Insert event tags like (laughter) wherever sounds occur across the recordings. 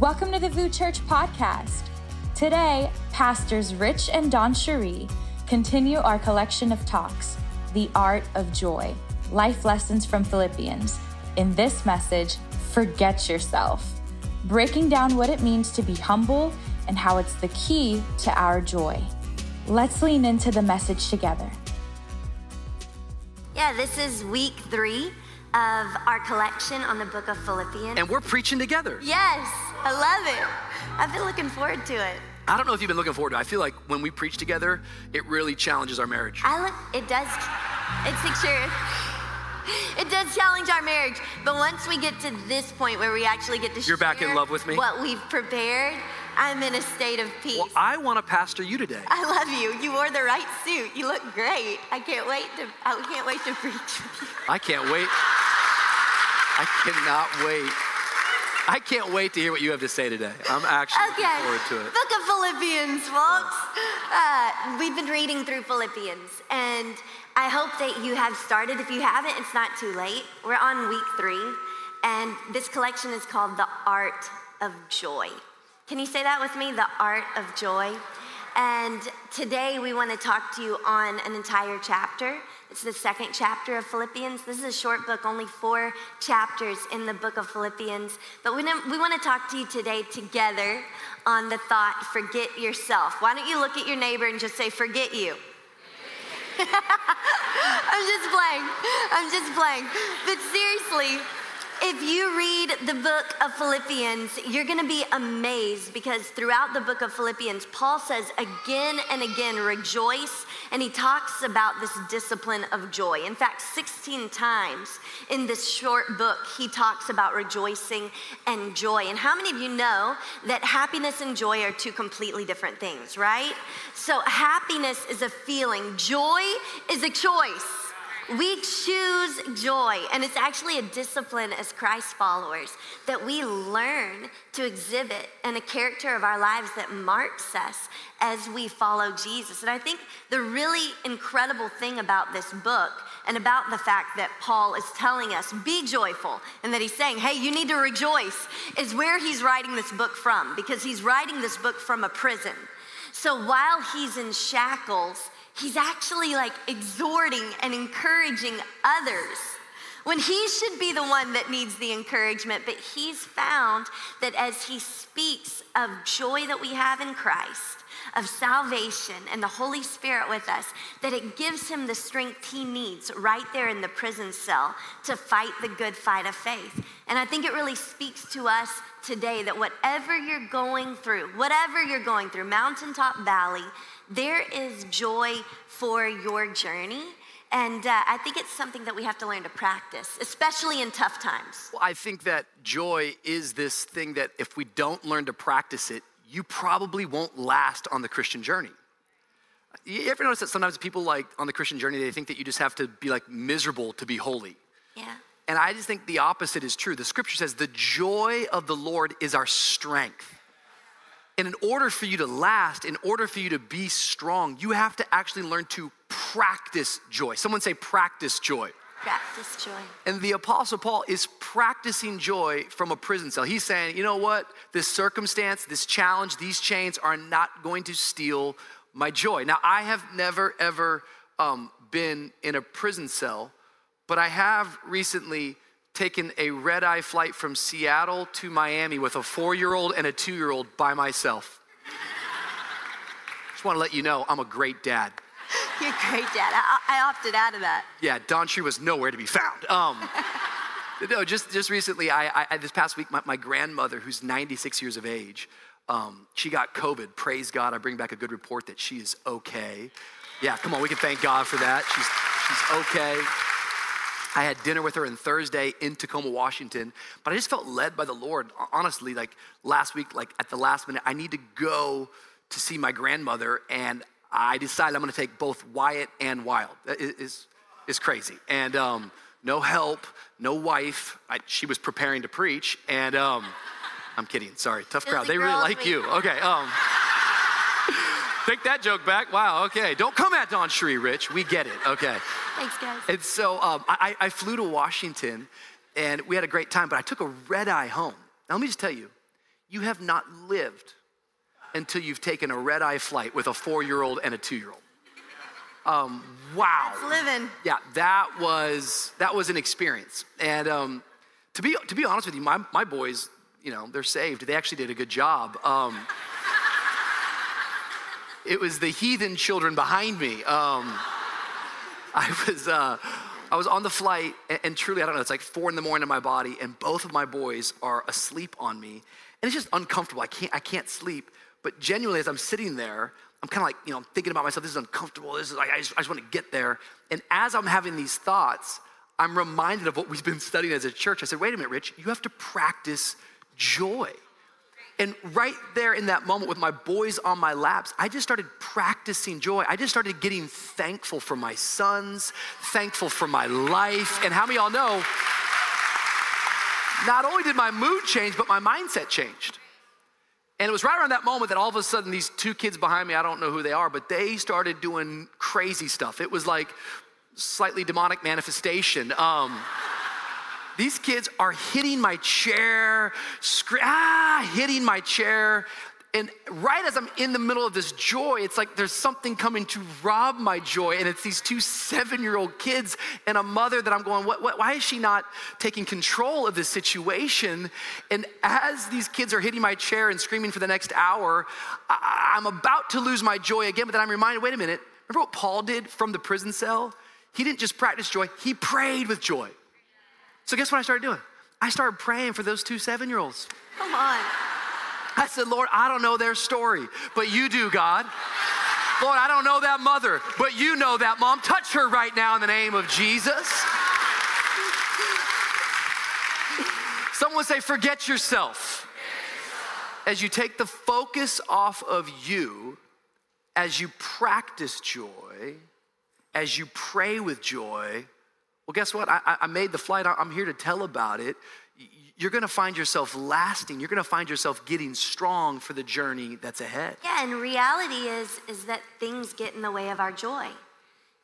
Welcome to the VOUS Church podcast. Today, Pastors Rich and DawnCheré continue our collection of talks, The Art of Joy, Life Lessons from Philippians. In this message, Forget Yourself, breaking down what it means to be humble and how it's the key to our joy. Let's lean into the message together. Yeah, this is week three of our collection on the book of Philippians. And we're preaching together. yes, I love it. I've been looking forward to it. I don't know if you've been looking forward to it. I feel like when we preach together, it really challenges our marriage. I look, it does, it's secure. It does challenge our marriage, but once we get to this point where we actually get to You're back in love with me? what we've prepared, I'm in a state of peace. Well, I want to pastor you today. I love you. You wore the right suit. You look great. I can't wait to. I can't wait to preach with you. I can't wait. I cannot wait. (laughs) I can't wait to hear what you have to say today. I'm actually Okay. looking forward to it. Book of Philippians, folks. Uh, we've been reading through Philippians, and I hope that you have started. If you haven't, it's not too late. We're on week three, and this collection is called The Art of Joy. Can you say that with me? The Art of Joy. And today we want to talk to you on an entire chapter. It's the second chapter of Philippians. This is a short book, only four chapters in the book of Philippians. But we, we want to talk to you today together on the thought, forget yourself. Why don't you look at your neighbor and just say, forget you? (laughs) I'm just playing. I'm just playing. But seriously, if you read the book of Philippians, you're going to be amazed because throughout the book of Philippians, Paul says again and again, rejoice, and he talks about this discipline of joy. In fact, 16 times in this short book, he talks about rejoicing and joy. And how many of you know that happiness and joy are two completely different things, right? So, happiness is a feeling, joy is a choice. We choose joy, and it's actually a discipline as Christ followers that we learn to exhibit and a character of our lives that marks us as we follow Jesus. And I think the really incredible thing about this book and about the fact that Paul is telling us, be joyful, and that he's saying, hey, you need to rejoice, is where he's writing this book from, because he's writing this book from a prison. So while he's in shackles, he's actually like exhorting and encouraging others when he should be the one that needs the encouragement. But he's found that as he speaks of joy that we have in Christ, of salvation and the Holy Spirit with us, that it gives him the strength he needs right there in the prison cell to fight the good fight of faith. And I think it really speaks to us today that whatever you're going through, whatever you're going through, mountaintop valley, there is joy for your journey. And uh, I think it's something that we have to learn to practice, especially in tough times. Well, I think that joy is this thing that if we don't learn to practice it, you probably won't last on the Christian journey. You ever notice that sometimes people like on the Christian journey, they think that you just have to be like miserable to be holy? Yeah. And I just think the opposite is true. The scripture says the joy of the Lord is our strength. And in order for you to last, in order for you to be strong, you have to actually learn to practice joy. Someone say, practice joy. Practice joy. And the Apostle Paul is practicing joy from a prison cell. He's saying, you know what? This circumstance, this challenge, these chains are not going to steal my joy. Now, I have never, ever um, been in a prison cell, but I have recently taken a red eye flight from Seattle to Miami with a four year old and a two year old by myself. Just want to let you know I'm a great dad. (laughs) You're a great, Dad. I, I opted out of that. Yeah, DawnCheré was nowhere to be found. Um, (laughs) no, just just recently, I, I this past week, my, my, grandmother, who's 96 years of age, um, she got COVID. Praise God, I bring back a good report that she is okay. Yeah, come on, we can thank God for that. She's she's okay. I had dinner with her on Thursday in Tacoma, Washington, but I just felt led by the Lord. Honestly, like last week, like at the last minute, I need to go to see my grandmother, and I decided I'm going to take both Wyatt and Wilde. That is is crazy, and um, no help, no wife. I, she was preparing to preach, and um, I'm kidding. Sorry, tough crowd. They really like with- you. Okay. Um, take that joke back. Wow. Okay. Don't come at DawnCheré, Rich. We get it. Okay. Thanks, guys. And so um, I, I flew to Washington and we had a great time, but I took a red eye home. Now, let me just tell you, you have not lived until you've taken a red eye flight with a four year old and a two year old. Um, wow. That's living. Yeah, that was that was an experience. And um, to be to be honest with you, my, my boys, you know, they're saved. They actually did a good job. Um, it was the heathen children behind me. Um, I was uh, I was on the flight, and, and truly, I don't know. It's like four in the morning in my body, and both of my boys are asleep on me, and it's just uncomfortable. I can't I can't sleep. But genuinely, as I'm sitting there, I'm kind of like, you know, I'm thinking about myself, this is uncomfortable. This is like, I just, I just want to get there. And as I'm having these thoughts, I'm reminded of what we've been studying as a church. I said, wait a minute, Rich, you have to practice joy. And right there in that moment with my boys on my laps, I just started practicing joy. I just started getting thankful for my sons, thankful for my life. And how many of y'all know, not only did my mood change, but my mindset changed. And it was right around that moment that all of a sudden these two kids behind me, I don't know who they are, but they started doing crazy stuff. It was like slightly demonic manifestation. Um, these kids are hitting my chair, ah, hitting my chair. And right as I'm in the middle of this joy, it's like there's something coming to rob my joy. And it's these two seven year old kids and a mother that I'm going, what, what, why is she not taking control of this situation? And as these kids are hitting my chair and screaming for the next hour, I, I'm about to lose my joy again. But then I'm reminded wait a minute, remember what Paul did from the prison cell? He didn't just practice joy, he prayed with joy. So guess what I started doing? I started praying for those two seven year olds. Come on. I said, Lord, I don't know their story, but you do, God. Lord, I don't know that mother, but you know that mom. Touch her right now in the name of Jesus. Someone say, forget yourself. As you take the focus off of you, as you practice joy, as you pray with joy, well, guess what? I, I made the flight. I'm here to tell about it you're gonna find yourself lasting. You're gonna find yourself getting strong for the journey that's ahead. Yeah, and reality is is that things get in the way of our joy.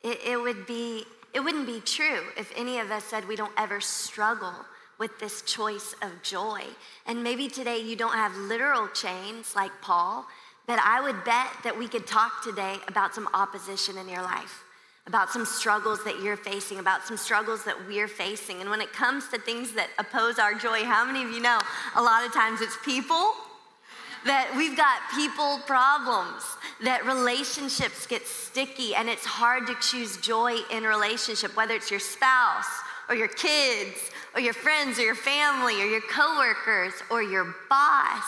It, it would be it wouldn't be true if any of us said we don't ever struggle with this choice of joy. And maybe today you don't have literal chains like Paul, but I would bet that we could talk today about some opposition in your life about some struggles that you're facing, about some struggles that we're facing. And when it comes to things that oppose our joy, how many of you know a lot of times it's people? That we've got people problems, that relationships get sticky, and it's hard to choose joy in relationship, whether it's your spouse or your kids or your friends or your family or your coworkers or your boss.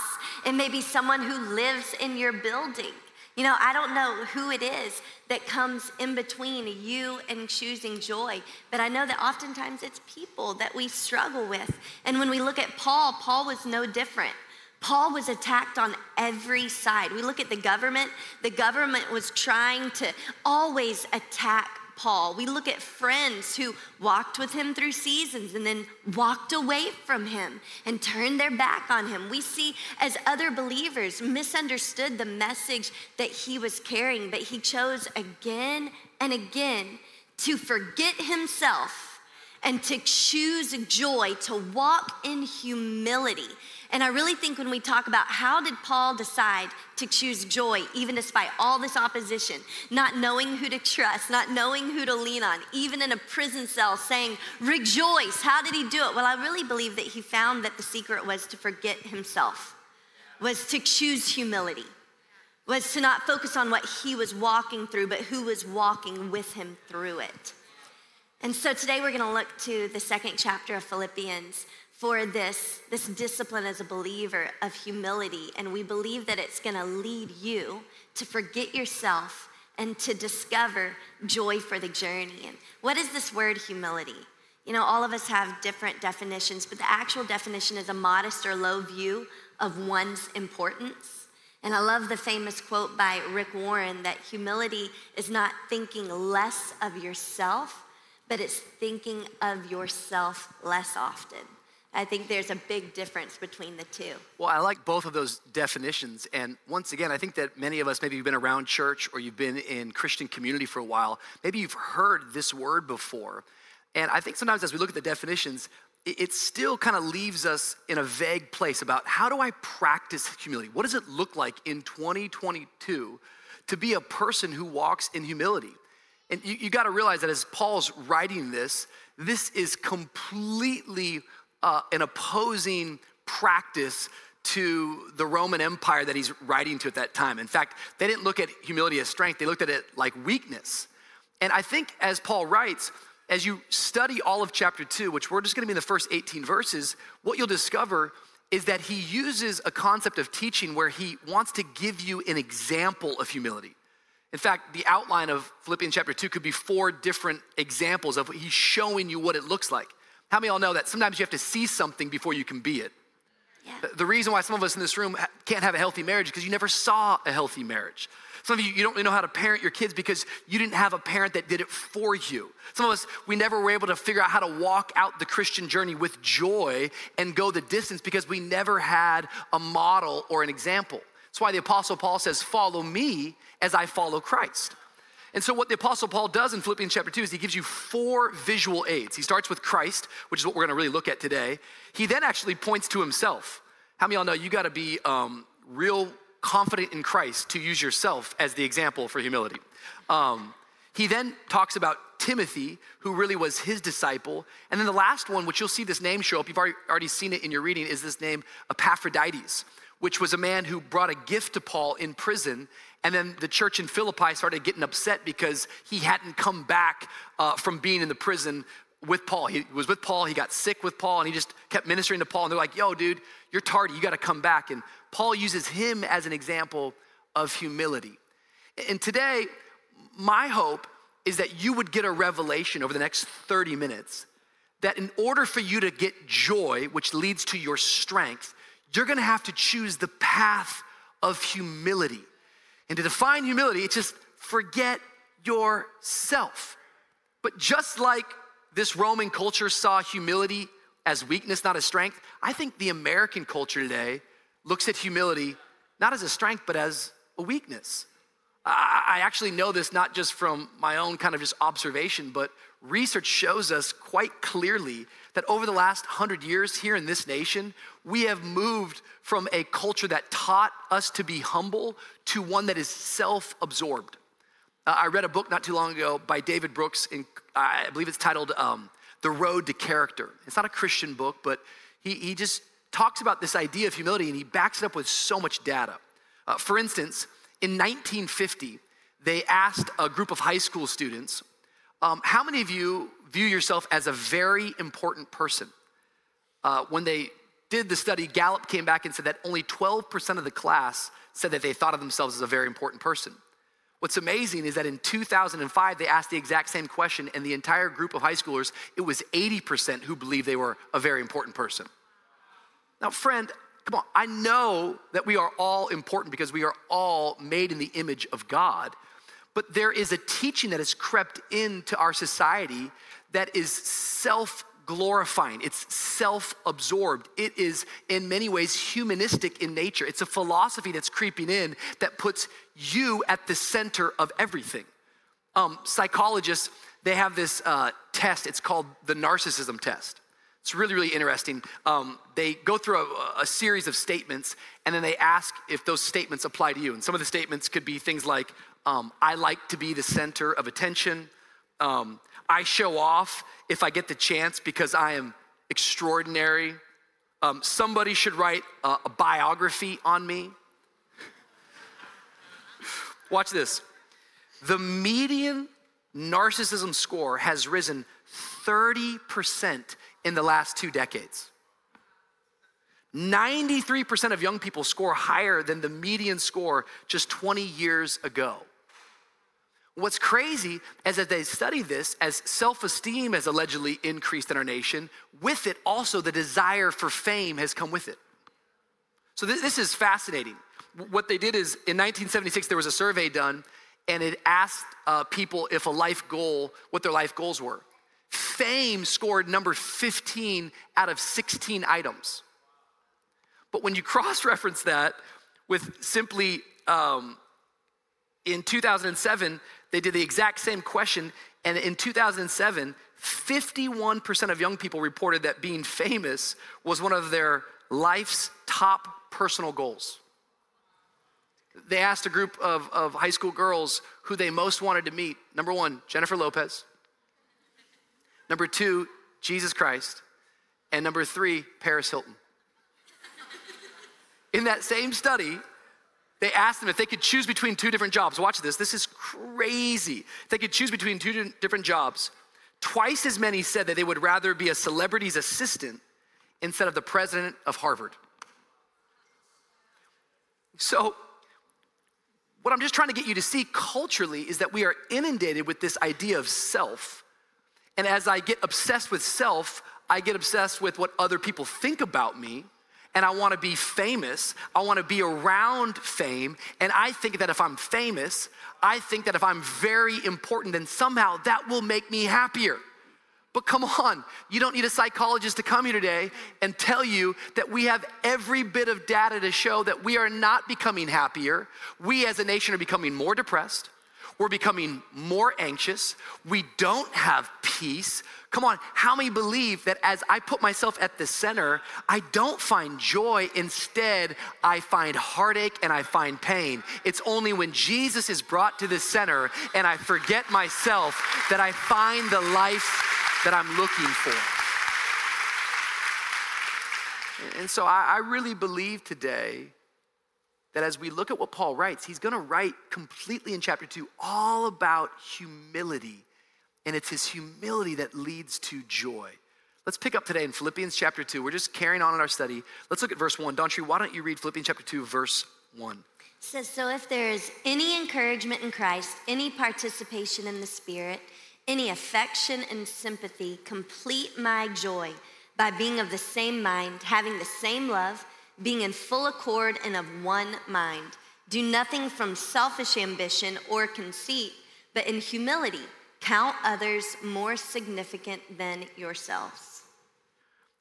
It may be someone who lives in your building. You know, I don't know who it is that comes in between you and choosing joy, but I know that oftentimes it's people that we struggle with. And when we look at Paul, Paul was no different. Paul was attacked on every side. We look at the government, the government was trying to always attack Paul. We look at friends who walked with him through seasons and then walked away from him and turned their back on him. We see as other believers misunderstood the message that he was carrying, but he chose again and again to forget himself and to choose joy, to walk in humility and I really think when we talk about how did Paul decide to choose joy, even despite all this opposition, not knowing who to trust, not knowing who to lean on, even in a prison cell saying, rejoice, how did he do it? Well, I really believe that he found that the secret was to forget himself, was to choose humility, was to not focus on what he was walking through, but who was walking with him through it. And so today we're gonna look to the second chapter of Philippians for this, this discipline as a believer of humility. And we believe that it's gonna lead you to forget yourself and to discover joy for the journey. And what is this word humility? You know, all of us have different definitions, but the actual definition is a modest or low view of one's importance. And I love the famous quote by Rick Warren that humility is not thinking less of yourself, but it's thinking of yourself less often. I think there's a big difference between the two. Well, I like both of those definitions. And once again, I think that many of us, maybe you've been around church or you've been in Christian community for a while, maybe you've heard this word before. And I think sometimes as we look at the definitions, it still kind of leaves us in a vague place about how do I practice humility? What does it look like in 2022 to be a person who walks in humility? And you, you got to realize that as Paul's writing this, this is completely uh, an opposing practice to the Roman Empire that he's writing to at that time. In fact, they didn't look at humility as strength, they looked at it like weakness. And I think as Paul writes, as you study all of chapter two, which we're just gonna be in the first 18 verses, what you'll discover is that he uses a concept of teaching where he wants to give you an example of humility. In fact, the outline of Philippians chapter 2 could be four different examples of what he's showing you what it looks like. How many of y'all know that sometimes you have to see something before you can be it? Yeah. The reason why some of us in this room can't have a healthy marriage is because you never saw a healthy marriage. Some of you, you don't really know how to parent your kids because you didn't have a parent that did it for you. Some of us, we never were able to figure out how to walk out the Christian journey with joy and go the distance because we never had a model or an example. That's why the Apostle Paul says, Follow me as I follow Christ. And so, what the Apostle Paul does in Philippians chapter 2 is he gives you four visual aids. He starts with Christ, which is what we're gonna really look at today. He then actually points to himself. How many of y'all know you gotta be um, real confident in Christ to use yourself as the example for humility? Um, he then talks about Timothy, who really was his disciple. And then the last one, which you'll see this name show up, you've already seen it in your reading, is this name Epaphroditus, which was a man who brought a gift to Paul in prison and then the church in Philippi started getting upset because he hadn't come back uh, from being in the prison with Paul. He was with Paul, he got sick with Paul, and he just kept ministering to Paul. And they're like, yo, dude, you're tardy, you got to come back. And Paul uses him as an example of humility. And today, my hope is that you would get a revelation over the next 30 minutes that in order for you to get joy, which leads to your strength, you're gonna have to choose the path of humility. And to define humility, it's just forget yourself. But just like this Roman culture saw humility as weakness, not as strength, I think the American culture today looks at humility not as a strength, but as a weakness. I actually know this not just from my own kind of just observation, but research shows us quite clearly that over the last hundred years here in this nation, we have moved from a culture that taught us to be humble to one that is self absorbed. Uh, I read a book not too long ago by David Brooks, in, I believe it's titled um, The Road to Character. It's not a Christian book, but he, he just talks about this idea of humility and he backs it up with so much data. Uh, for instance, in 1950, they asked a group of high school students, um, How many of you view yourself as a very important person? Uh, when they did the study, Gallup came back and said that only 12% of the class said that they thought of themselves as a very important person. What's amazing is that in 2005, they asked the exact same question, and the entire group of high schoolers, it was 80% who believed they were a very important person. Now, friend, come on, I know that we are all important because we are all made in the image of God, but there is a teaching that has crept into our society that is self glorifying, it's self absorbed. It is, in many ways, humanistic in nature. It's a philosophy that's creeping in that puts you at the center of everything. Um, psychologists, they have this uh, test, it's called the narcissism test. It's really, really interesting. Um, they go through a, a, series of statements and then they ask if those statements apply to you. And some of the statements could be things like, um, I like to be the center of attention. Um, I show off if I get the chance because I am extraordinary. Um, somebody should write a, a biography on me. Watch this. The median narcissism score has risen 30% in the last two decades. 93% of young people score higher than the median score just 20 years ago. What's crazy is that they study this as self esteem has allegedly increased in our nation, with it also the desire for fame has come with it. So this, this is fascinating. What they did is in 1976, there was a survey done and it asked uh, people if a life goal, what their life goals were. Fame scored number 15 out of 16 items. But when you cross reference that with simply um, in 2007, they did the exact same question. And in 2007, 51% of young people reported that being famous was one of their life's top personal goals. They asked a group of, of high school girls who they most wanted to meet. Number one, Jennifer Lopez. Number two, Jesus Christ. And number three, Paris Hilton. In that same study, they asked them if they could choose between two different jobs. Watch this, this is crazy. If they could choose between two different jobs, twice as many said that they would rather be a celebrity's assistant instead of the president of Harvard. So, what I'm just trying to get you to see culturally is that we are inundated with this idea of self. And as I get obsessed with self, I get obsessed with what other people think about me and I wanna be famous. I wanna be around fame. And I think that if I'm famous, I think that if I'm very important, then somehow that will make me happier. But come on, you don't need a psychologist to come here today and tell you that we have every bit of data to show that we are not becoming happier. We as a nation are becoming more depressed. We're becoming more anxious. We don't have peace. Come on, how many believe that as I put myself at the center, I don't find joy? Instead, I find heartache and I find pain. It's only when Jesus is brought to the center and I forget myself that I find the life that I'm looking for. And so I, really believe today that as we look at what Paul writes, he's going to write completely in chapter two all about humility. And it's his humility that leads to joy. Let's pick up today in Philippians chapter 2. We're just carrying on in our study. Let's look at verse 1. DawnCheré, why don't you read Philippians chapter 2, verse 1? It says, So if there is any encouragement in Christ, any participation in the Spirit, any affection and sympathy, complete my joy by being of the same mind, having the same love being in full accord and of one mind. Do nothing from selfish ambition or conceit, but in humility count others more significant than yourselves.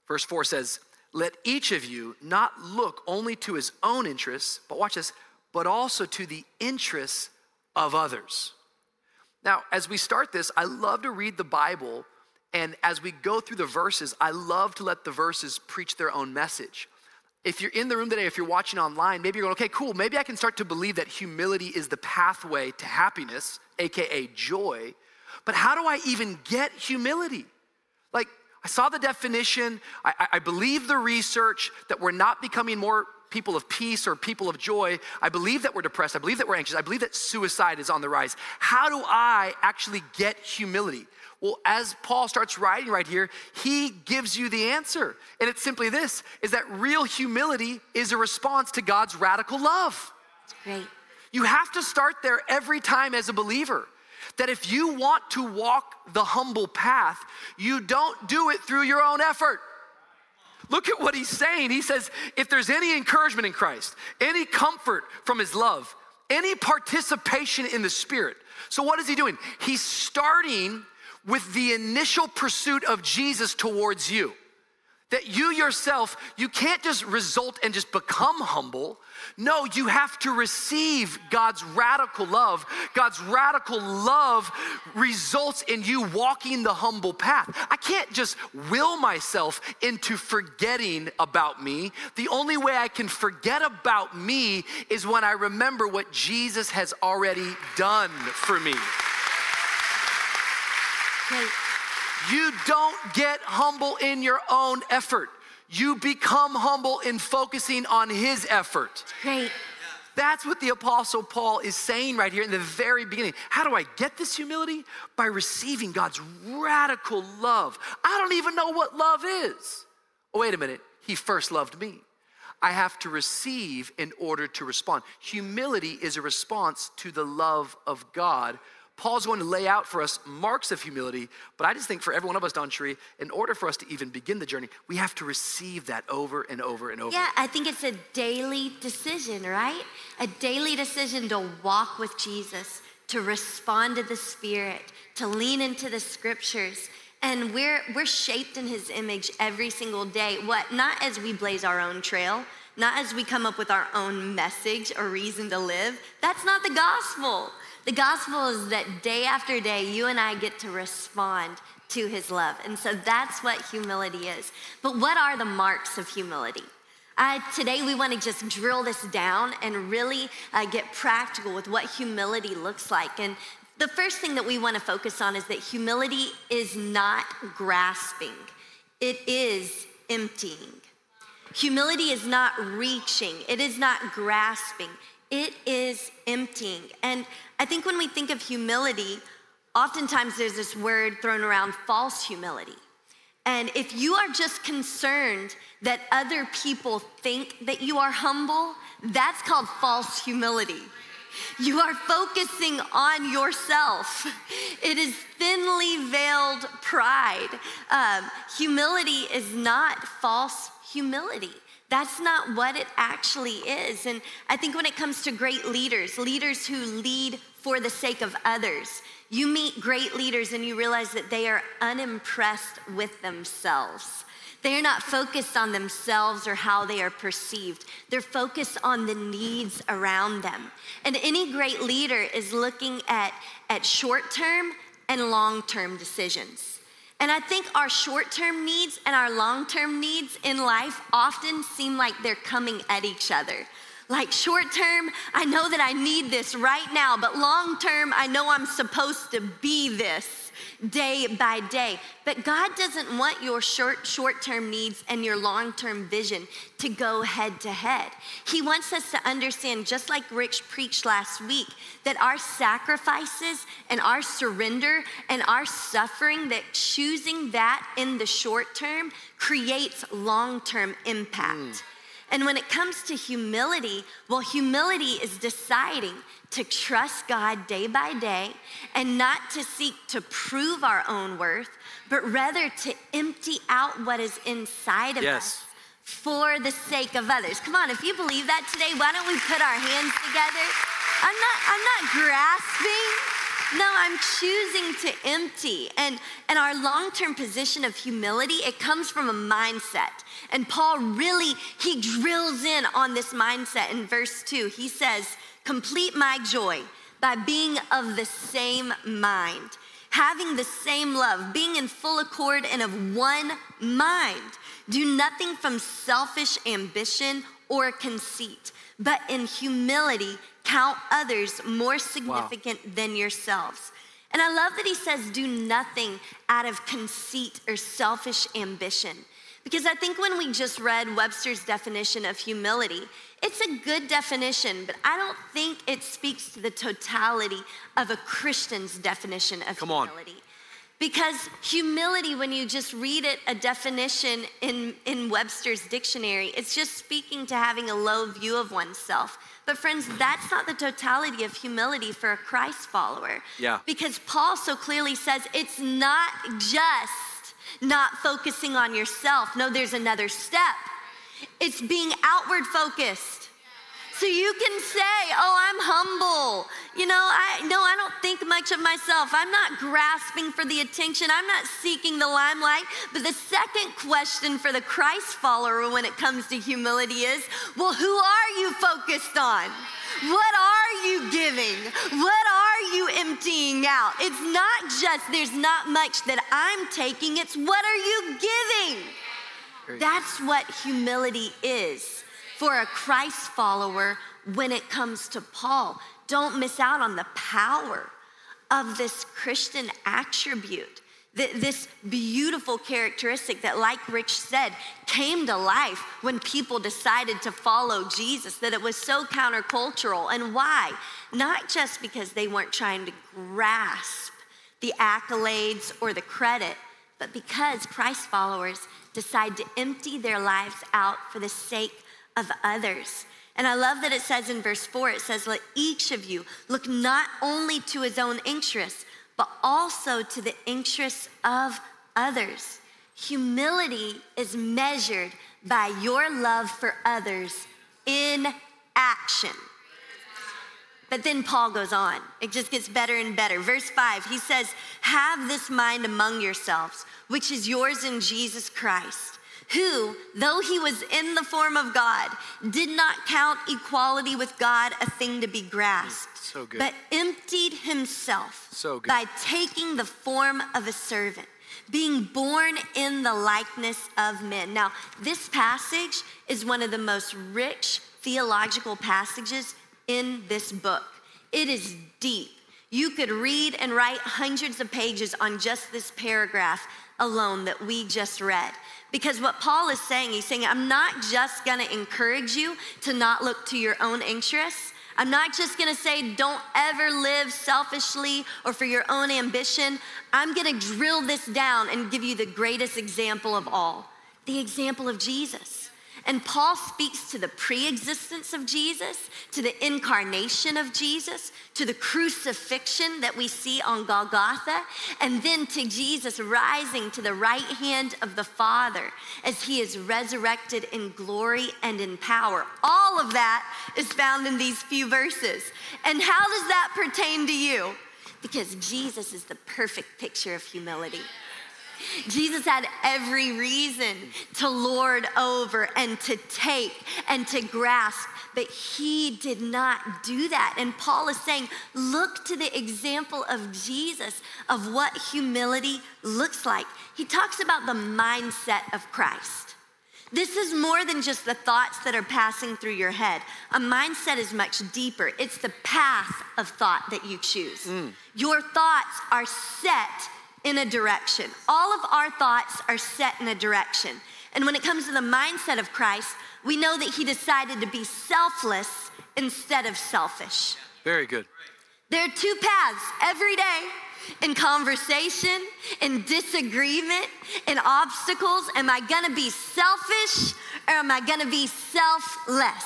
Verse 4 says, Let each of you not look only to his own interests, but watch this, but also to the interests of others. Now, as we start this, I love to read the Bible, and as we go through the verses, I love to let the verses preach their own message if you're in the room today, if you're watching online, maybe you're going, okay, cool, maybe I can start to believe that humility is the pathway to happiness, AKA joy. But how do I even get humility? Like, I saw the definition, I, I believe the research that we're not becoming more people of peace or people of joy. I believe that we're depressed. I believe that we're anxious. I believe that suicide is on the rise. How do I actually get humility? Well, as Paul starts writing right here, he gives you the answer. And it's simply this is that real humility is a response to God's radical love. It's great. You have to start there every time as a believer. That if you want to walk the humble path, you don't do it through your own effort. Look at what he's saying. He says, if there's any encouragement in Christ, any comfort from his love, any participation in the Spirit. So, what is he doing? He's starting with the initial pursuit of Jesus towards you. That you yourself, you can't just result and just become humble. No, you have to receive God's radical love. God's radical love results in you walking the humble path. I can't just will myself into forgetting about me. The only way I can forget about me is when I remember what Jesus has already done for me. You don't get humble in your own effort. You become humble in focusing on his effort. Great. That's what the Apostle Paul is saying right here in the very beginning. How do I get this humility? By receiving God's radical love. I don't even know what love is. Oh, wait a minute. He first loved me. I have to receive in order to respond. Humility is a response to the love of God Paul's going to lay out for us marks of humility, but I just think for every one of us, DawnCheré, in order for us to even begin the journey, we have to receive that over and over and over. Yeah, I think it's a daily decision, right? A daily decision to walk with Jesus, to respond to the Spirit, to lean into the scriptures. And we're, we're shaped in his image every single day. What, not as we blaze our own trail, not as we come up with our own message or reason to live. That's not the gospel. The gospel is that day after day, you and I get to respond to his love. And so that's what humility is. But what are the marks of humility? Uh, today, we want to just drill this down and really uh, get practical with what humility looks like. And the first thing that we want to focus on is that humility is not grasping, it is emptying. Humility is not reaching, it is not grasping, it is emptying. And I think when we think of humility, oftentimes there's this word thrown around false humility. And if you are just concerned that other people think that you are humble, that's called false humility. You are focusing on yourself. It is thinly veiled pride. Um, humility is not false humility. That's not what it actually is. And I think when it comes to great leaders, leaders who lead for the sake of others, you meet great leaders and you realize that they are unimpressed with themselves. They are not focused on themselves or how they are perceived. They're focused on the needs around them. And any great leader is looking at, at short term and long term decisions. And I think our short term needs and our long term needs in life often seem like they're coming at each other. Like short term, I know that I need this right now, but long term, I know I'm supposed to be this day by day. But God doesn't want your short short term needs and your long term vision to go head to head. He wants us to understand, just like Rich preached last week, that our sacrifices and our surrender and our suffering, that choosing that in the short term creates long term impact. Mm. And when it comes to humility, well, humility is deciding to trust God day by day and not to seek to prove our own worth, but rather to empty out what is inside of yes. us for the sake of others. Come on, if you believe that today, why don't we put our hands together? I'm not I'm not grasping. No, I'm choosing to empty. And, and our long term position of humility, it comes from a mindset. And Paul really, he drills in on this mindset in verse two. He says, Complete my joy by being of the same mind, having the same love, being in full accord and of one mind. Do nothing from selfish ambition or conceit, but in humility, count others more significant wow. than yourselves. And I love that he says, do nothing out of conceit or selfish ambition. Because I think when we just read Webster's definition of humility, it's a good definition, but I don't think it speaks to the totality of a Christian's definition of Come humility. On. Because humility, when you just read it, a definition in, in Webster's dictionary, it's just speaking to having a low view of oneself. But, friends, that's not the totality of humility for a Christ follower. Yeah. Because Paul so clearly says it's not just not focusing on yourself. No, there's another step. It's being outward focused. So you can say, Oh, I'm humble. You know, I no, I don't think much of myself. I'm not grasping for the attention. I'm not seeking the limelight. But the second question for the Christ follower when it comes to humility is, well, who are you focused on? What are you giving? What are you emptying out? It's not just there's not much that I'm taking, it's what are you giving? That's what humility is for a Christ follower when it comes to Paul. Don't miss out on the power of this Christian attribute, this beautiful characteristic that, like Rich said, came to life when people decided to follow Jesus, that it was so countercultural. And why? Not just because they weren't trying to grasp the accolades or the credit, but because Christ followers decide to empty their lives out for the sake of others. And I love that it says in verse 4 it says, Let each of you look not only to his own interests, but also to the interests of others. Humility is measured by your love for others in action. But then Paul goes on. It just gets better and better. Verse 5, he says, Have this mind among yourselves, which is yours in Jesus Christ who, though he was in the form of God, did not count equality with God a thing to be grasped, so but emptied himself So by taking the form of a servant, being born in the likeness of men. Now, this passage is one of the most rich theological passages in this book. It is deep. You could read and write hundreds of pages on just this paragraph alone that we just read. Because what Paul is saying, he's saying, I'm not just gonna encourage you to not look to your own interests. I'm not just gonna say, don't ever live selfishly or for your own ambition. I'm gonna drill this down and give you the greatest example of all the example of Jesus. And Paul speaks to the pre existence of Jesus, to the incarnation of Jesus, to the crucifixion that we see on Golgotha, and then to Jesus rising to the right hand of the Father as he is resurrected in glory and in power. All of that is found in these few verses. And how does that pertain to you? Because Jesus is the perfect picture of humility. Jesus had every reason to lord over and to take and to grasp, but he did not do that. And Paul is saying, look to the example of Jesus of what humility looks like. He talks about the mindset of Christ. This is more than just the thoughts that are passing through your head. A mindset is much deeper. It's the path of thought that you choose. Mm. Your thoughts are set in a direction. All of our thoughts are set in a direction. And when it comes to the mindset of Christ, we know that he decided to be selfless instead of selfish. Very good. There are two paths every day in conversation, in disagreement, in obstacles. Am I gonna be selfish or am I gonna be selfless?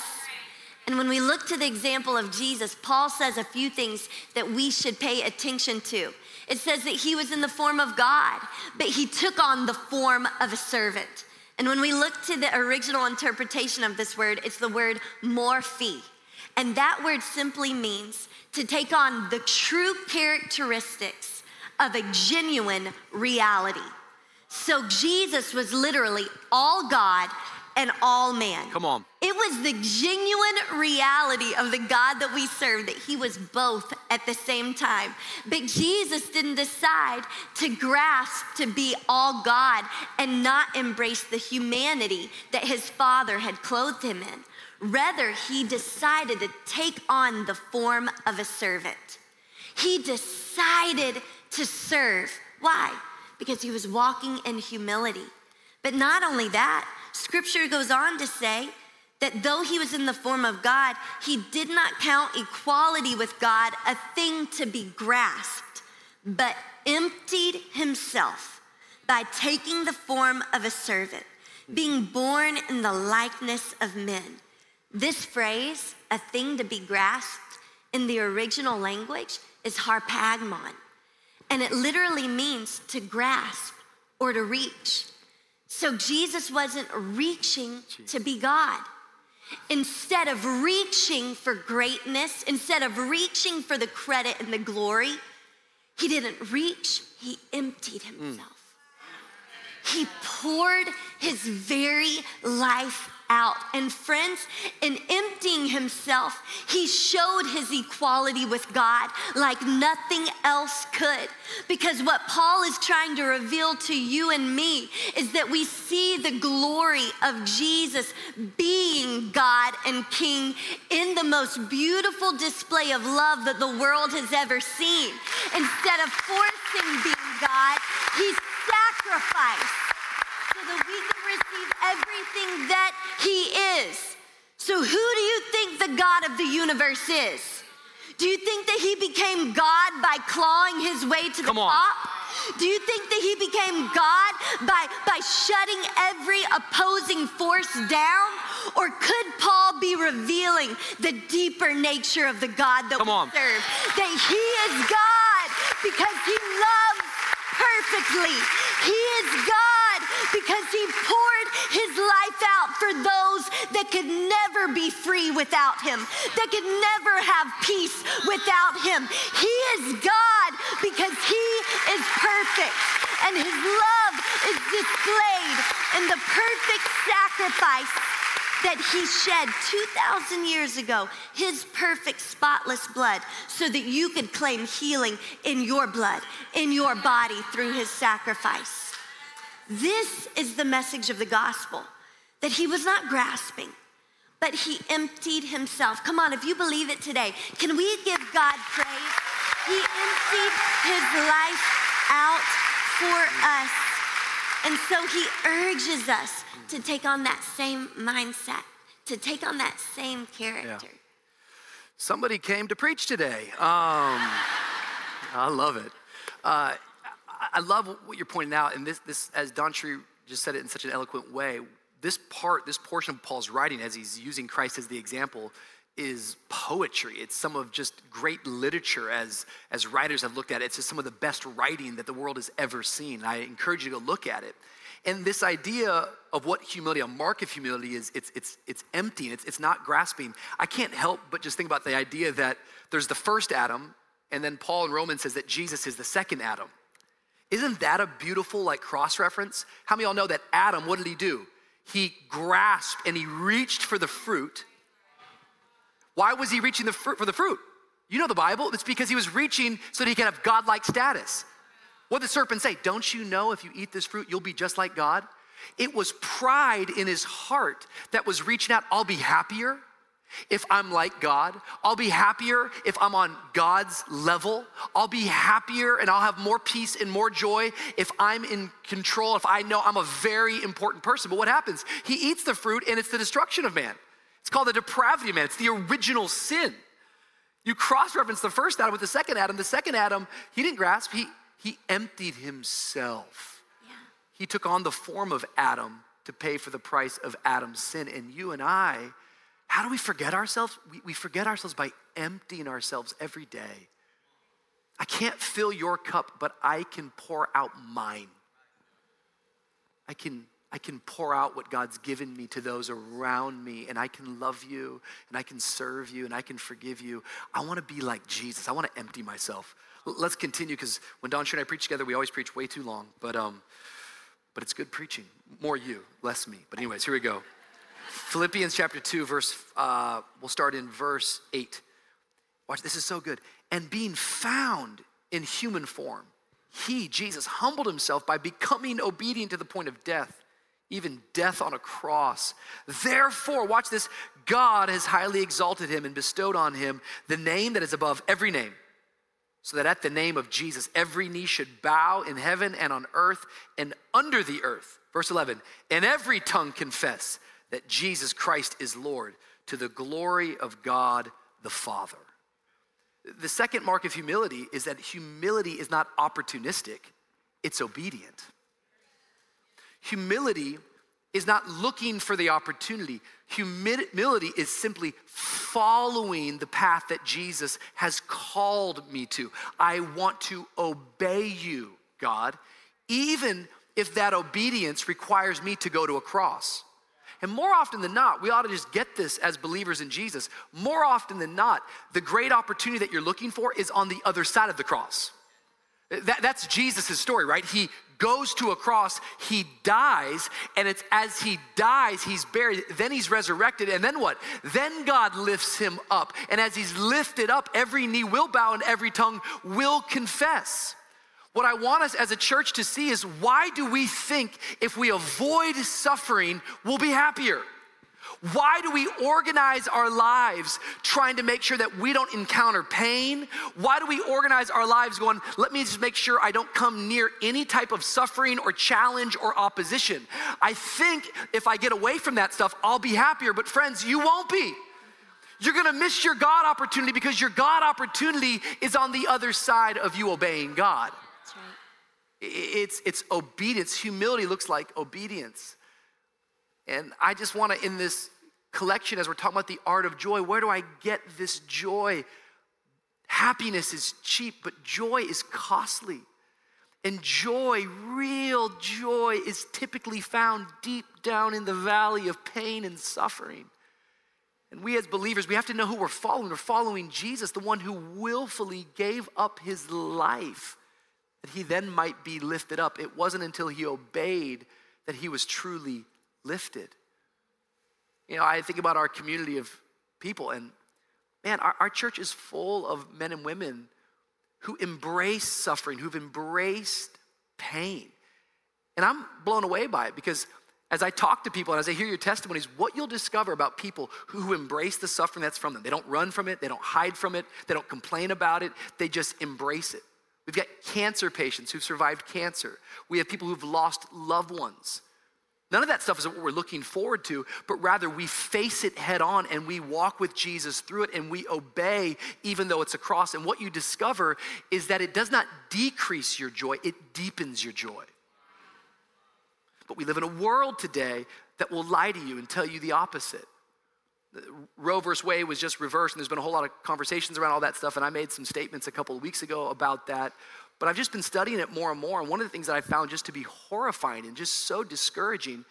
And when we look to the example of Jesus, Paul says a few things that we should pay attention to. It says that he was in the form of God, but he took on the form of a servant. And when we look to the original interpretation of this word, it's the word morphe. And that word simply means to take on the true characteristics of a genuine reality. So Jesus was literally all God and all man. Come on. It was the genuine reality of the God that we serve that he was both at the same time. But Jesus didn't decide to grasp to be all God and not embrace the humanity that his Father had clothed him in. Rather, he decided to take on the form of a servant. He decided to serve. Why? Because he was walking in humility. But not only that, scripture goes on to say that though he was in the form of God, he did not count equality with God a thing to be grasped, but emptied himself by taking the form of a servant, being born in the likeness of men. This phrase, a thing to be grasped, in the original language is harpagmon, and it literally means to grasp or to reach. So Jesus wasn't reaching to be God. Instead of reaching for greatness, instead of reaching for the credit and the glory, he didn't reach, he emptied himself. He poured his very life out. And friends, in emptying himself, he showed his equality with God like nothing else could. Because what Paul is trying to reveal to you and me is that we see the glory of Jesus being God and King in the most beautiful display of love that the world has ever seen. Instead of forcing being God, he sacrificed so that we can receive everything that He is. So, who do you think the God of the universe is? Do you think that He became God by clawing His way to the on. top? Do you think that He became God by, by shutting every opposing force down? Or could Paul be revealing the deeper nature of the God that Come we on. serve? That He is God because He loves perfectly. He is God because he poured his life out for those that could never be free without him, that could never have peace without him. He is God because he is perfect. And his love is displayed in the perfect sacrifice that he shed 2,000 years ago, his perfect, spotless blood, so that you could claim healing in your blood, in your body through his sacrifice. This is the message of the gospel that he was not grasping, but he emptied himself. Come on, if you believe it today, can we give God praise? He emptied his life out for us. And so he urges us to take on that same mindset, to take on that same character. Yeah. Somebody came to preach today. Um, I love it. Uh, I love what you're pointing out, and this, this as DawnCheré just said it in such an eloquent way. This part, this portion of Paul's writing, as he's using Christ as the example, is poetry. It's some of just great literature as, as writers have looked at it. It's just some of the best writing that the world has ever seen. I encourage you to look at it. And this idea of what humility, a mark of humility is, it's, it's, it's emptying, it's, it's not grasping. I can't help but just think about the idea that there's the first Adam, and then Paul in Romans says that Jesus is the second Adam. Isn't that a beautiful like cross reference? How many y'all know that Adam, what did he do? He grasped and he reached for the fruit why was he reaching the fruit for the fruit? You know the Bible. It's because he was reaching so that he could have godlike status. What did the serpent say? Don't you know if you eat this fruit, you'll be just like God? It was pride in his heart that was reaching out. I'll be happier if I'm like God. I'll be happier if I'm on God's level. I'll be happier and I'll have more peace and more joy if I'm in control, if I know I'm a very important person. But what happens? He eats the fruit and it's the destruction of man. It's called the depravity of man. It's the original sin. You cross reference the first Adam with the second Adam. The second Adam, he didn't grasp, he, he emptied himself. Yeah. He took on the form of Adam to pay for the price of Adam's sin. And you and I, how do we forget ourselves? We, we forget ourselves by emptying ourselves every day. I can't fill your cup, but I can pour out mine. I can I can pour out what God's given me to those around me, and I can love you, and I can serve you, and I can forgive you. I want to be like Jesus. I want to empty myself. Let's continue because when Don and I preach together, we always preach way too long, but um, but it's good preaching. More you, less me. But anyways, here we go. Philippians chapter two, verse. Uh, we'll start in verse eight. Watch. This is so good. And being found in human form, he Jesus humbled himself by becoming obedient to the point of death even death on a cross. Therefore, watch this God has highly exalted him and bestowed on him the name that is above every name, so that at the name of Jesus, every knee should bow in heaven and on earth and under the earth. Verse 11, and every tongue confess that Jesus Christ is Lord to the glory of God the Father. The second mark of humility is that humility is not opportunistic, it's obedient. Humility is not looking for the opportunity. Humility is simply following the path that Jesus has called me to. I want to obey you, God, even if that obedience requires me to go to a cross. And more often than not, we ought to just get this as believers in Jesus. More often than not, the great opportunity that you're looking for is on the other side of the cross. That, that's Jesus' story, right? He goes to a cross, he dies, and it's as he dies, he's buried, then he's resurrected, and then what? Then God lifts him up. And as he's lifted up, every knee will bow and every tongue will confess. What I want us as a church to see is why do we think if we avoid suffering, we'll be happier? Why do we organize our lives trying to make sure that we don't encounter pain? Why do we organize our lives going, let me just make sure I don't come near any type of suffering or challenge or opposition? I think if I get away from that stuff, I'll be happier. But friends, you won't be. You're gonna miss your God opportunity because your God opportunity is on the other side of you obeying God. That's right. It's, it's obedience. Humility looks like obedience. And I just want to, in this collection, as we're talking about the art of joy, where do I get this joy? Happiness is cheap, but joy is costly. And joy, real joy, is typically found deep down in the valley of pain and suffering. And we as believers, we have to know who we're following. We're following Jesus, the one who willfully gave up his life that he then might be lifted up. It wasn't until he obeyed that he was truly lifted. You know, I think about our community of people, and man, our, our church is full of men and women who embrace suffering, who've embraced pain. And I'm blown away by it because as I talk to people and as I hear your testimonies, what you'll discover about people who embrace the suffering that's from them. They don't run from it, they don't hide from it, they don't complain about it, they just embrace it. We've got cancer patients who've survived cancer. We have people who've lost loved ones. None of that stuff is what we're looking forward to, but rather we face it head on and we walk with Jesus through it and we obey even though it's a cross. And what you discover is that it does not decrease your joy, it deepens your joy. But we live in a world today that will lie to you and tell you the opposite. Roe versus Wade was just reversed, and there's been a whole lot of conversations around all that stuff. And I made some statements a couple of weeks ago about that. But I've just been studying it more and more. And one of the things that I found just to be horrifying and just so discouraging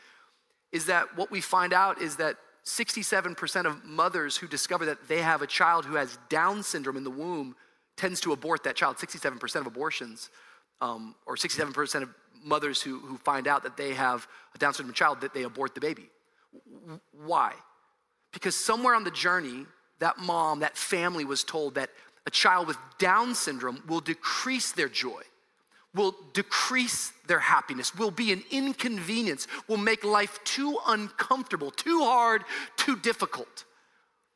is that what we find out is that 67% of mothers who discover that they have a child who has Down syndrome in the womb tends to abort that child. 67% of abortions, um, or 67% of mothers who, who find out that they have a Down syndrome child, that they abort the baby. Why? Because somewhere on the journey, that mom, that family was told that a child with Down syndrome will decrease their joy, will decrease their happiness, will be an inconvenience, will make life too uncomfortable, too hard, too difficult.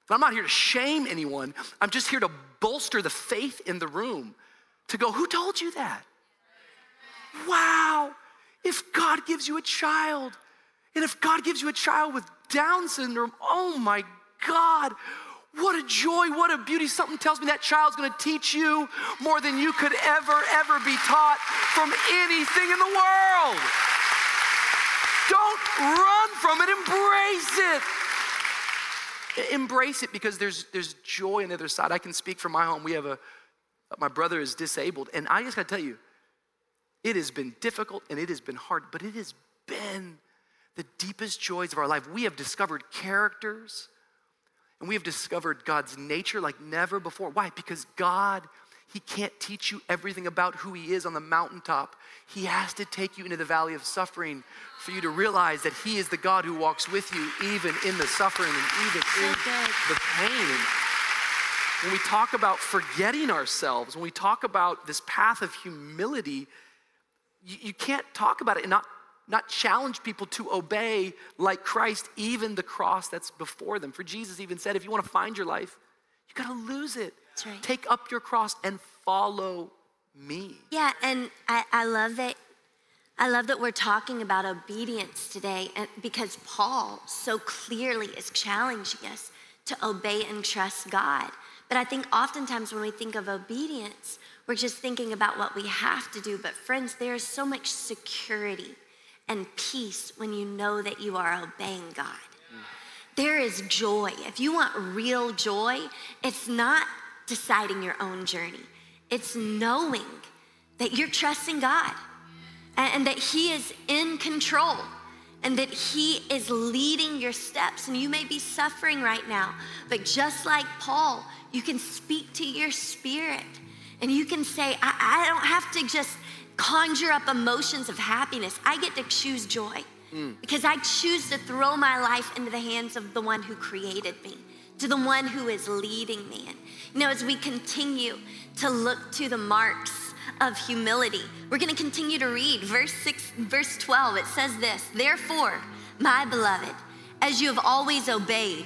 But I'm not here to shame anyone. I'm just here to bolster the faith in the room to go, who told you that? wow, if God gives you a child, and if God gives you a child with Down syndrome, oh my God, what a joy, what a beauty. Something tells me that child's gonna teach you more than you could ever, ever be taught from anything in the world. Don't run from it, embrace it. Embrace it because there's, there's joy on the other side. I can speak from my home. We have a, my brother is disabled, and I just gotta tell you, it has been difficult and it has been hard, but it has been the deepest joys of our life. We have discovered characters and we have discovered God's nature like never before. Why? Because God, He can't teach you everything about who He is on the mountaintop. He has to take you into the valley of suffering for you to realize that He is the God who walks with you even in the suffering and even in the pain. When we talk about forgetting ourselves, when we talk about this path of humility, you, you can't talk about it and not, not challenge people to obey like Christ, even the cross that's before them. For Jesus even said, if you want to find your life, you got to lose it. Right. Take up your cross and follow me. Yeah, and I, I love that. I love that we're talking about obedience today because Paul so clearly is challenging us to obey and trust God. But I think oftentimes when we think of obedience, we're just thinking about what we have to do. But, friends, there is so much security and peace when you know that you are obeying God. There is joy. If you want real joy, it's not deciding your own journey, it's knowing that you're trusting God and that He is in control and that He is leading your steps. And you may be suffering right now, but just like Paul, you can speak to your spirit and you can say, I, I don't have to just conjure up emotions of happiness. I get to choose joy mm. because I choose to throw my life into the hands of the one who created me, to the one who is leading me. And, you know, as we continue to look to the marks of humility, we're going to continue to read verse 6, verse 12. It says this Therefore, my beloved, as you have always obeyed,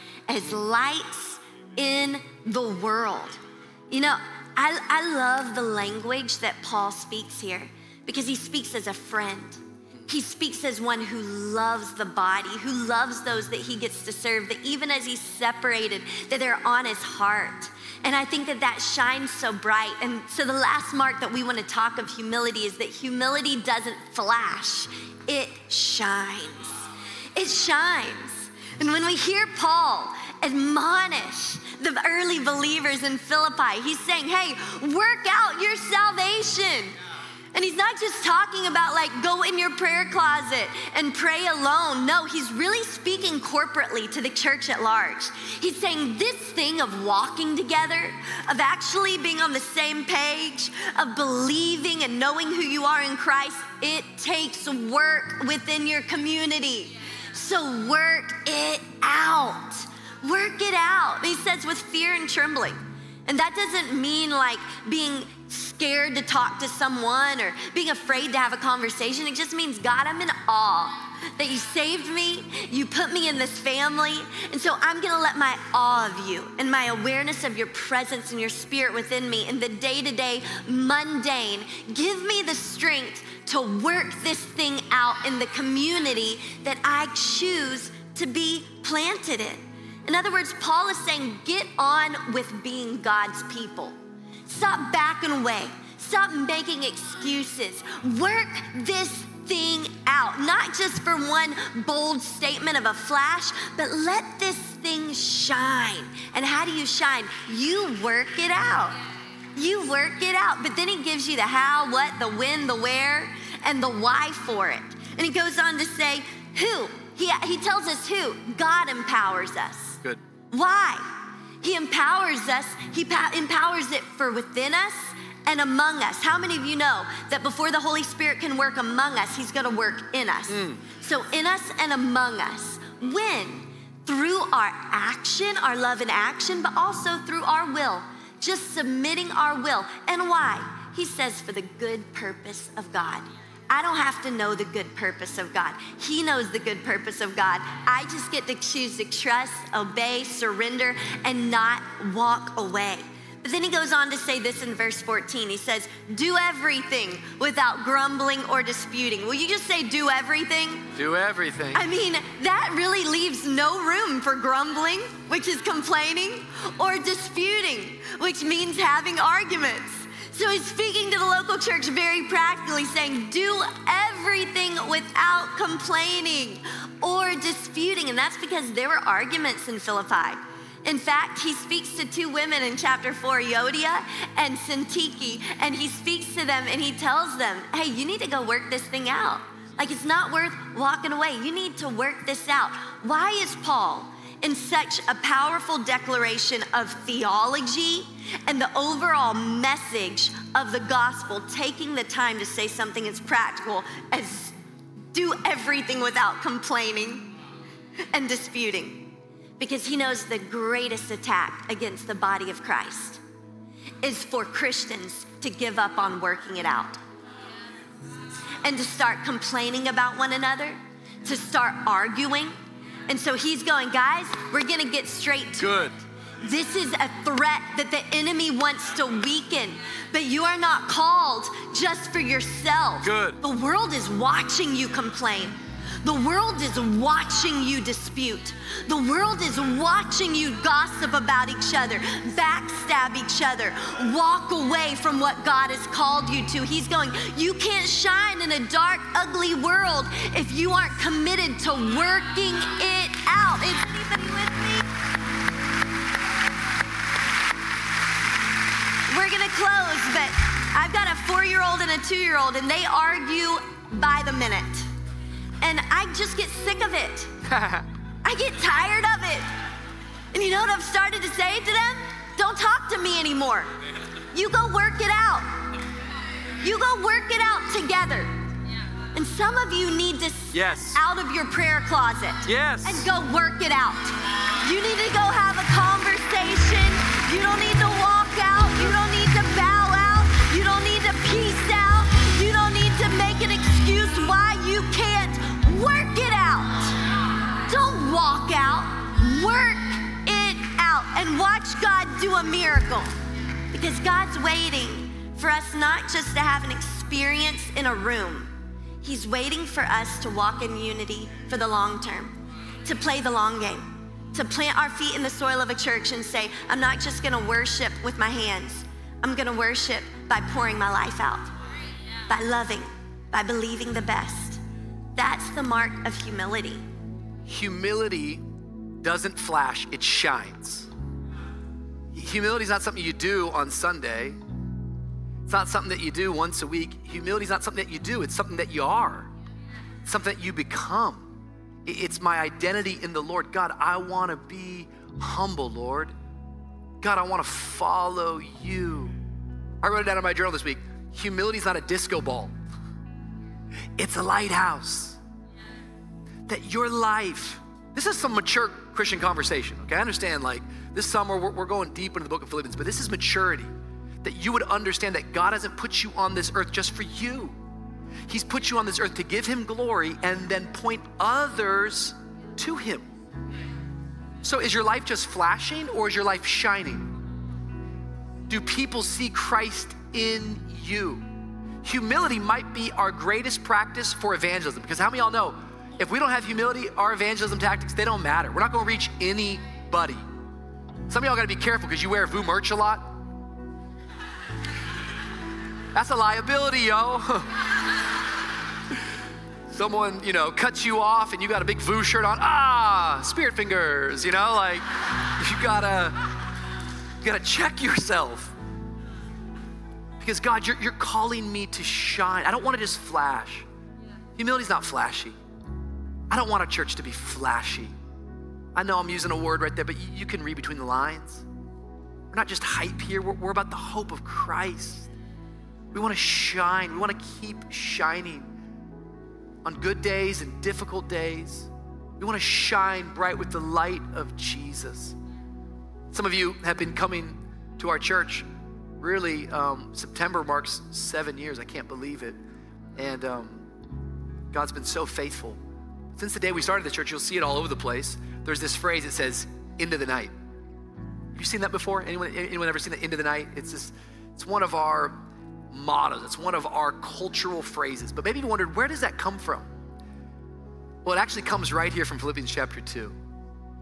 as lights in the world. You know, I, I love the language that Paul speaks here because he speaks as a friend. he speaks as one who loves the body, who loves those that he gets to serve, that even as he's separated, that they're on his heart. And I think that that shines so bright. And so the last mark that we want to talk of humility is that humility doesn't flash, it shines. It shines. And when we hear Paul admonish the early believers in Philippi, he's saying, hey, work out your salvation. And he's not just talking about like go in your prayer closet and pray alone. No, he's really speaking corporately to the church at large. He's saying this thing of walking together, of actually being on the same page, of believing and knowing who you are in Christ, it takes work within your community. So work it out. Work it out. He says with fear and trembling. And that doesn't mean like being scared to talk to someone or being afraid to have a conversation. It just means, God, I'm in awe that you saved me, you put me in this family. And so I'm gonna let my awe of you and my awareness of your presence and your spirit within me in the day to day mundane give me the strength to work this thing out in the community that I choose to be planted in. In other words, Paul is saying, get on with being God's people. Stop backing away. Stop making excuses. Work this thing out, not just for one bold statement of a flash, but let this thing shine. And how do you shine? You work it out. You work it out. But then he gives you the how, what, the when, the where, and the why for it. And he goes on to say, who? He, he tells us who. God empowers us. Good. Why? He empowers us, He empowers it for within us and among us. How many of you know that before the Holy Spirit can work among us, He's gonna work in us? Mm. So, in us and among us. When? Through our action, our love and action, but also through our will, just submitting our will. And why? He says, for the good purpose of God. I don't have to know the good purpose of God. He knows the good purpose of God. I just get to choose to trust, obey, surrender, and not walk away. But then he goes on to say this in verse 14. He says, Do everything without grumbling or disputing. Will you just say, Do everything? Do everything. I mean, that really leaves no room for grumbling, which is complaining, or disputing, which means having arguments. So he's speaking to the local church very practically, saying, Do everything without complaining or disputing. And that's because there were arguments in Philippi. In fact, he speaks to two women in chapter 4, Euodia and Syntyche, and he speaks to them and he tells them, Hey, you need to go work this thing out. Like, it's not worth walking away. You need to work this out. Why is Paul in such a powerful declaration of theology and the overall message of the gospel, taking the time to say something as practical as do everything without complaining and disputing. Because he knows the greatest attack against the body of Christ is for Christians to give up on working it out and to start complaining about one another, to start arguing and so he's going, guys, we're gonna get straight to Good. It. This is a threat that the enemy wants to weaken, but you are not called just for yourself. Good. The world is watching you complain. The world is watching you dispute. The world is watching you gossip about each other, backstab each other, walk away from what God has called you to. He's going, You can't shine in a dark, ugly world if you aren't committed to working it out. Is anybody with me? We're gonna close, but I've got a four year old and a two year old, and they argue by the minute and I just get sick of it. (laughs) I get tired of it. And you know what I've started to say to them? Don't talk to me anymore. You go work it out. You go work it out together. And some of you need to yes. out of your prayer closet. Yes. And go work it out. You need to go have a conversation. You don't need to walk out. You don't Work it out and watch God do a miracle. Because God's waiting for us not just to have an experience in a room, He's waiting for us to walk in unity for the long term, to play the long game, to plant our feet in the soil of a church and say, I'm not just gonna worship with my hands, I'm gonna worship by pouring my life out, by loving, by believing the best. That's the mark of humility. Humility doesn't flash, it shines. Humility is not something you do on Sunday. It's not something that you do once a week. Humility is not something that you do, it's something that you are, it's something that you become. It's my identity in the Lord. God, I want to be humble, Lord. God, I want to follow you. I wrote it down in my journal this week. Humility is not a disco ball, it's a lighthouse. That your life, this is some mature Christian conversation, okay? I understand, like, this summer we're, we're going deep into the book of Philippians, but this is maturity that you would understand that God hasn't put you on this earth just for you. He's put you on this earth to give Him glory and then point others to Him. So, is your life just flashing or is your life shining? Do people see Christ in you? Humility might be our greatest practice for evangelism because how many of y'all know if we don't have humility, our evangelism tactics, they don't matter. We're not gonna reach anybody. Some of y'all gotta be careful because you wear VOUS merch a lot. That's a liability, yo. (laughs) Someone, you know, cuts you off and you got a big VOUS shirt on. Ah, spirit fingers, you know, like (laughs) you gotta, you gotta check yourself. Because God, you're, you're calling me to shine. I don't wanna just flash. Humility's not flashy. I don't want a church to be flashy. I know I'm using a word right there, but you, you can read between the lines. We're not just hype here, we're, we're about the hope of Christ. We want to shine. We want to keep shining on good days and difficult days. We want to shine bright with the light of Jesus. Some of you have been coming to our church. Really, um, September marks seven years. I can't believe it. And um, God's been so faithful. Since the day we started the church, you'll see it all over the place. There's this phrase that says, into the night. Have you seen that before? Anyone, anyone ever seen that into the night? It's this, it's one of our mottos. It's one of our cultural phrases. But maybe you wondered, where does that come from? Well, it actually comes right here from Philippians chapter 2.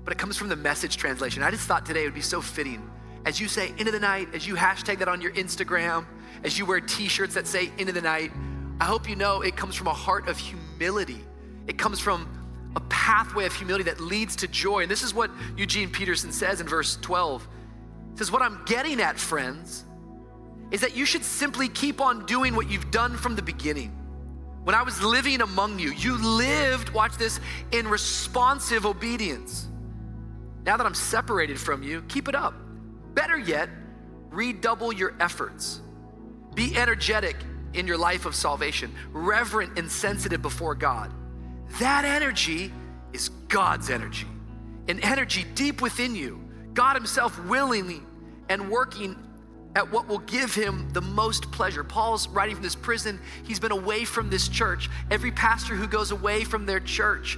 But it comes from the message translation. I just thought today it would be so fitting. As you say into the night, as you hashtag that on your Instagram, as you wear t shirts that say into the night, I hope you know it comes from a heart of humility. It comes from a pathway of humility that leads to joy. And this is what Eugene Peterson says in verse 12. He says, What I'm getting at, friends, is that you should simply keep on doing what you've done from the beginning. When I was living among you, you lived, watch this, in responsive obedience. Now that I'm separated from you, keep it up. Better yet, redouble your efforts. Be energetic in your life of salvation, reverent and sensitive before God. That energy is God's energy, an energy deep within you. God Himself willingly and working at what will give him the most pleasure. Paul's writing from this prison. He's been away from this church. Every pastor who goes away from their church,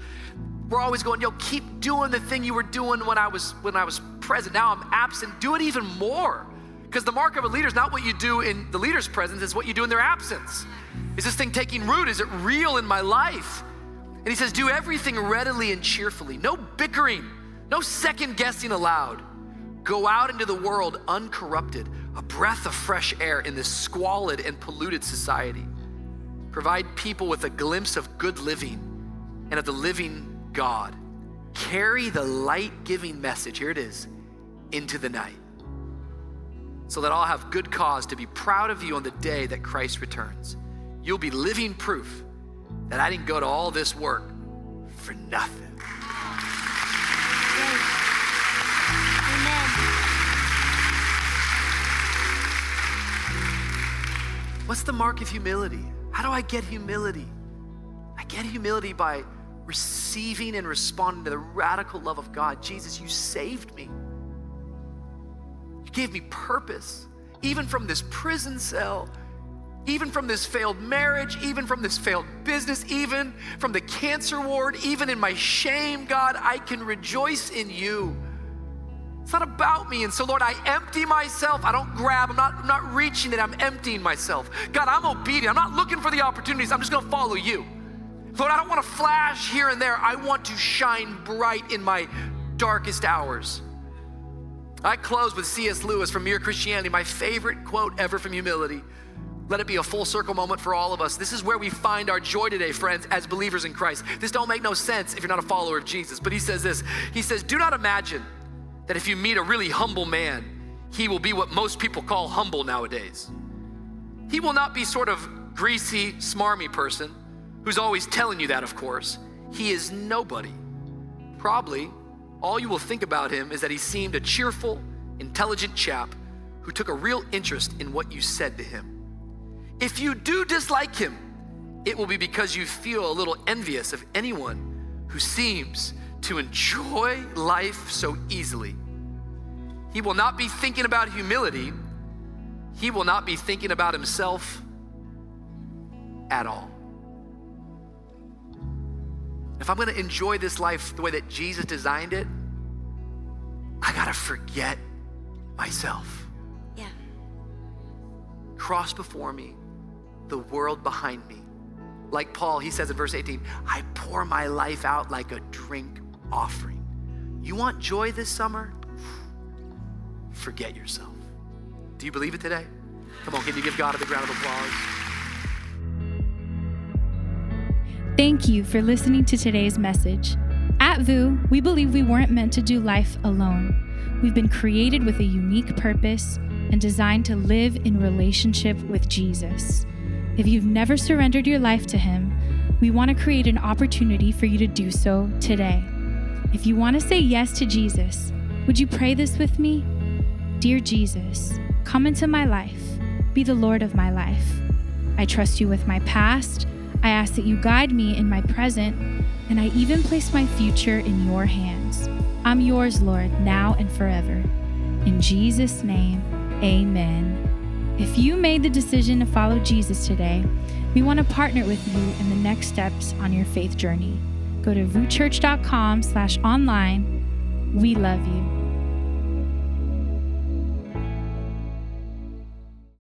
we're always going, yo, keep doing the thing you were doing when I was when I was present. Now I'm absent. Do it even more. Because the mark of a leader is not what you do in the leader's presence, it's what you do in their absence. Is this thing taking root? Is it real in my life? And he says, do everything readily and cheerfully. No bickering, no second guessing allowed. Go out into the world uncorrupted a breath of fresh air in this squalid and polluted society. Provide people with a glimpse of good living and of the living God. Carry the light giving message, here it is, into the night. So that I'll have good cause to be proud of you on the day that Christ returns. You'll be living proof that I didn't go to all this work for nothing. What's the mark of humility? How do I get humility? I get humility by receiving and responding to the radical love of God. Jesus, you saved me. You gave me purpose, even from this prison cell, even from this failed marriage, even from this failed business, even from the cancer ward, even in my shame, God, I can rejoice in you. It's not about me. And so, Lord, I empty myself. I don't grab. I'm not, I'm not reaching it. I'm emptying myself. God, I'm obedient. I'm not looking for the opportunities. I'm just going to follow you. Lord, I don't want to flash here and there. I want to shine bright in my darkest hours. I close with C.S. Lewis from Mere Christianity, my favorite quote ever from humility. Let it be a full circle moment for all of us. This is where we find our joy today, friends, as believers in Christ. This don't make no sense if you're not a follower of Jesus. But he says this. He says, "Do not imagine that if you meet a really humble man, he will be what most people call humble nowadays. He will not be sort of greasy, smarmy person who's always telling you that, of course. He is nobody. Probably all you will think about him is that he seemed a cheerful, intelligent chap who took a real interest in what you said to him. If you do dislike him, it will be because you feel a little envious of anyone who seems to enjoy life so easily. He will not be thinking about humility, he will not be thinking about himself at all. If I'm gonna enjoy this life the way that Jesus designed it, I gotta forget myself. Yeah. Cross before me, the world behind me. Like Paul, he says in verse 18, I pour my life out like a drink offering. You want joy this summer? Forget yourself. Do you believe it today? Come on, can you give God a big round of applause? Thank you for listening to today's message. At VOUS, we believe we weren't meant to do life alone. We've been created with a unique purpose and designed to live in relationship with Jesus. If you've never surrendered your life to Him, we want to create an opportunity for you to do so today. If you want to say yes to Jesus, would you pray this with me? Dear Jesus, come into my life, be the Lord of my life. I trust you with my past I ask that you guide me in my present, and I even place my future in your hands. I'm yours, Lord, now and forever. In Jesus' name, amen. If you made the decision to follow Jesus today, we want to partner with you in the next steps on your faith journey. Go to vouschurch.com slash online. We love you.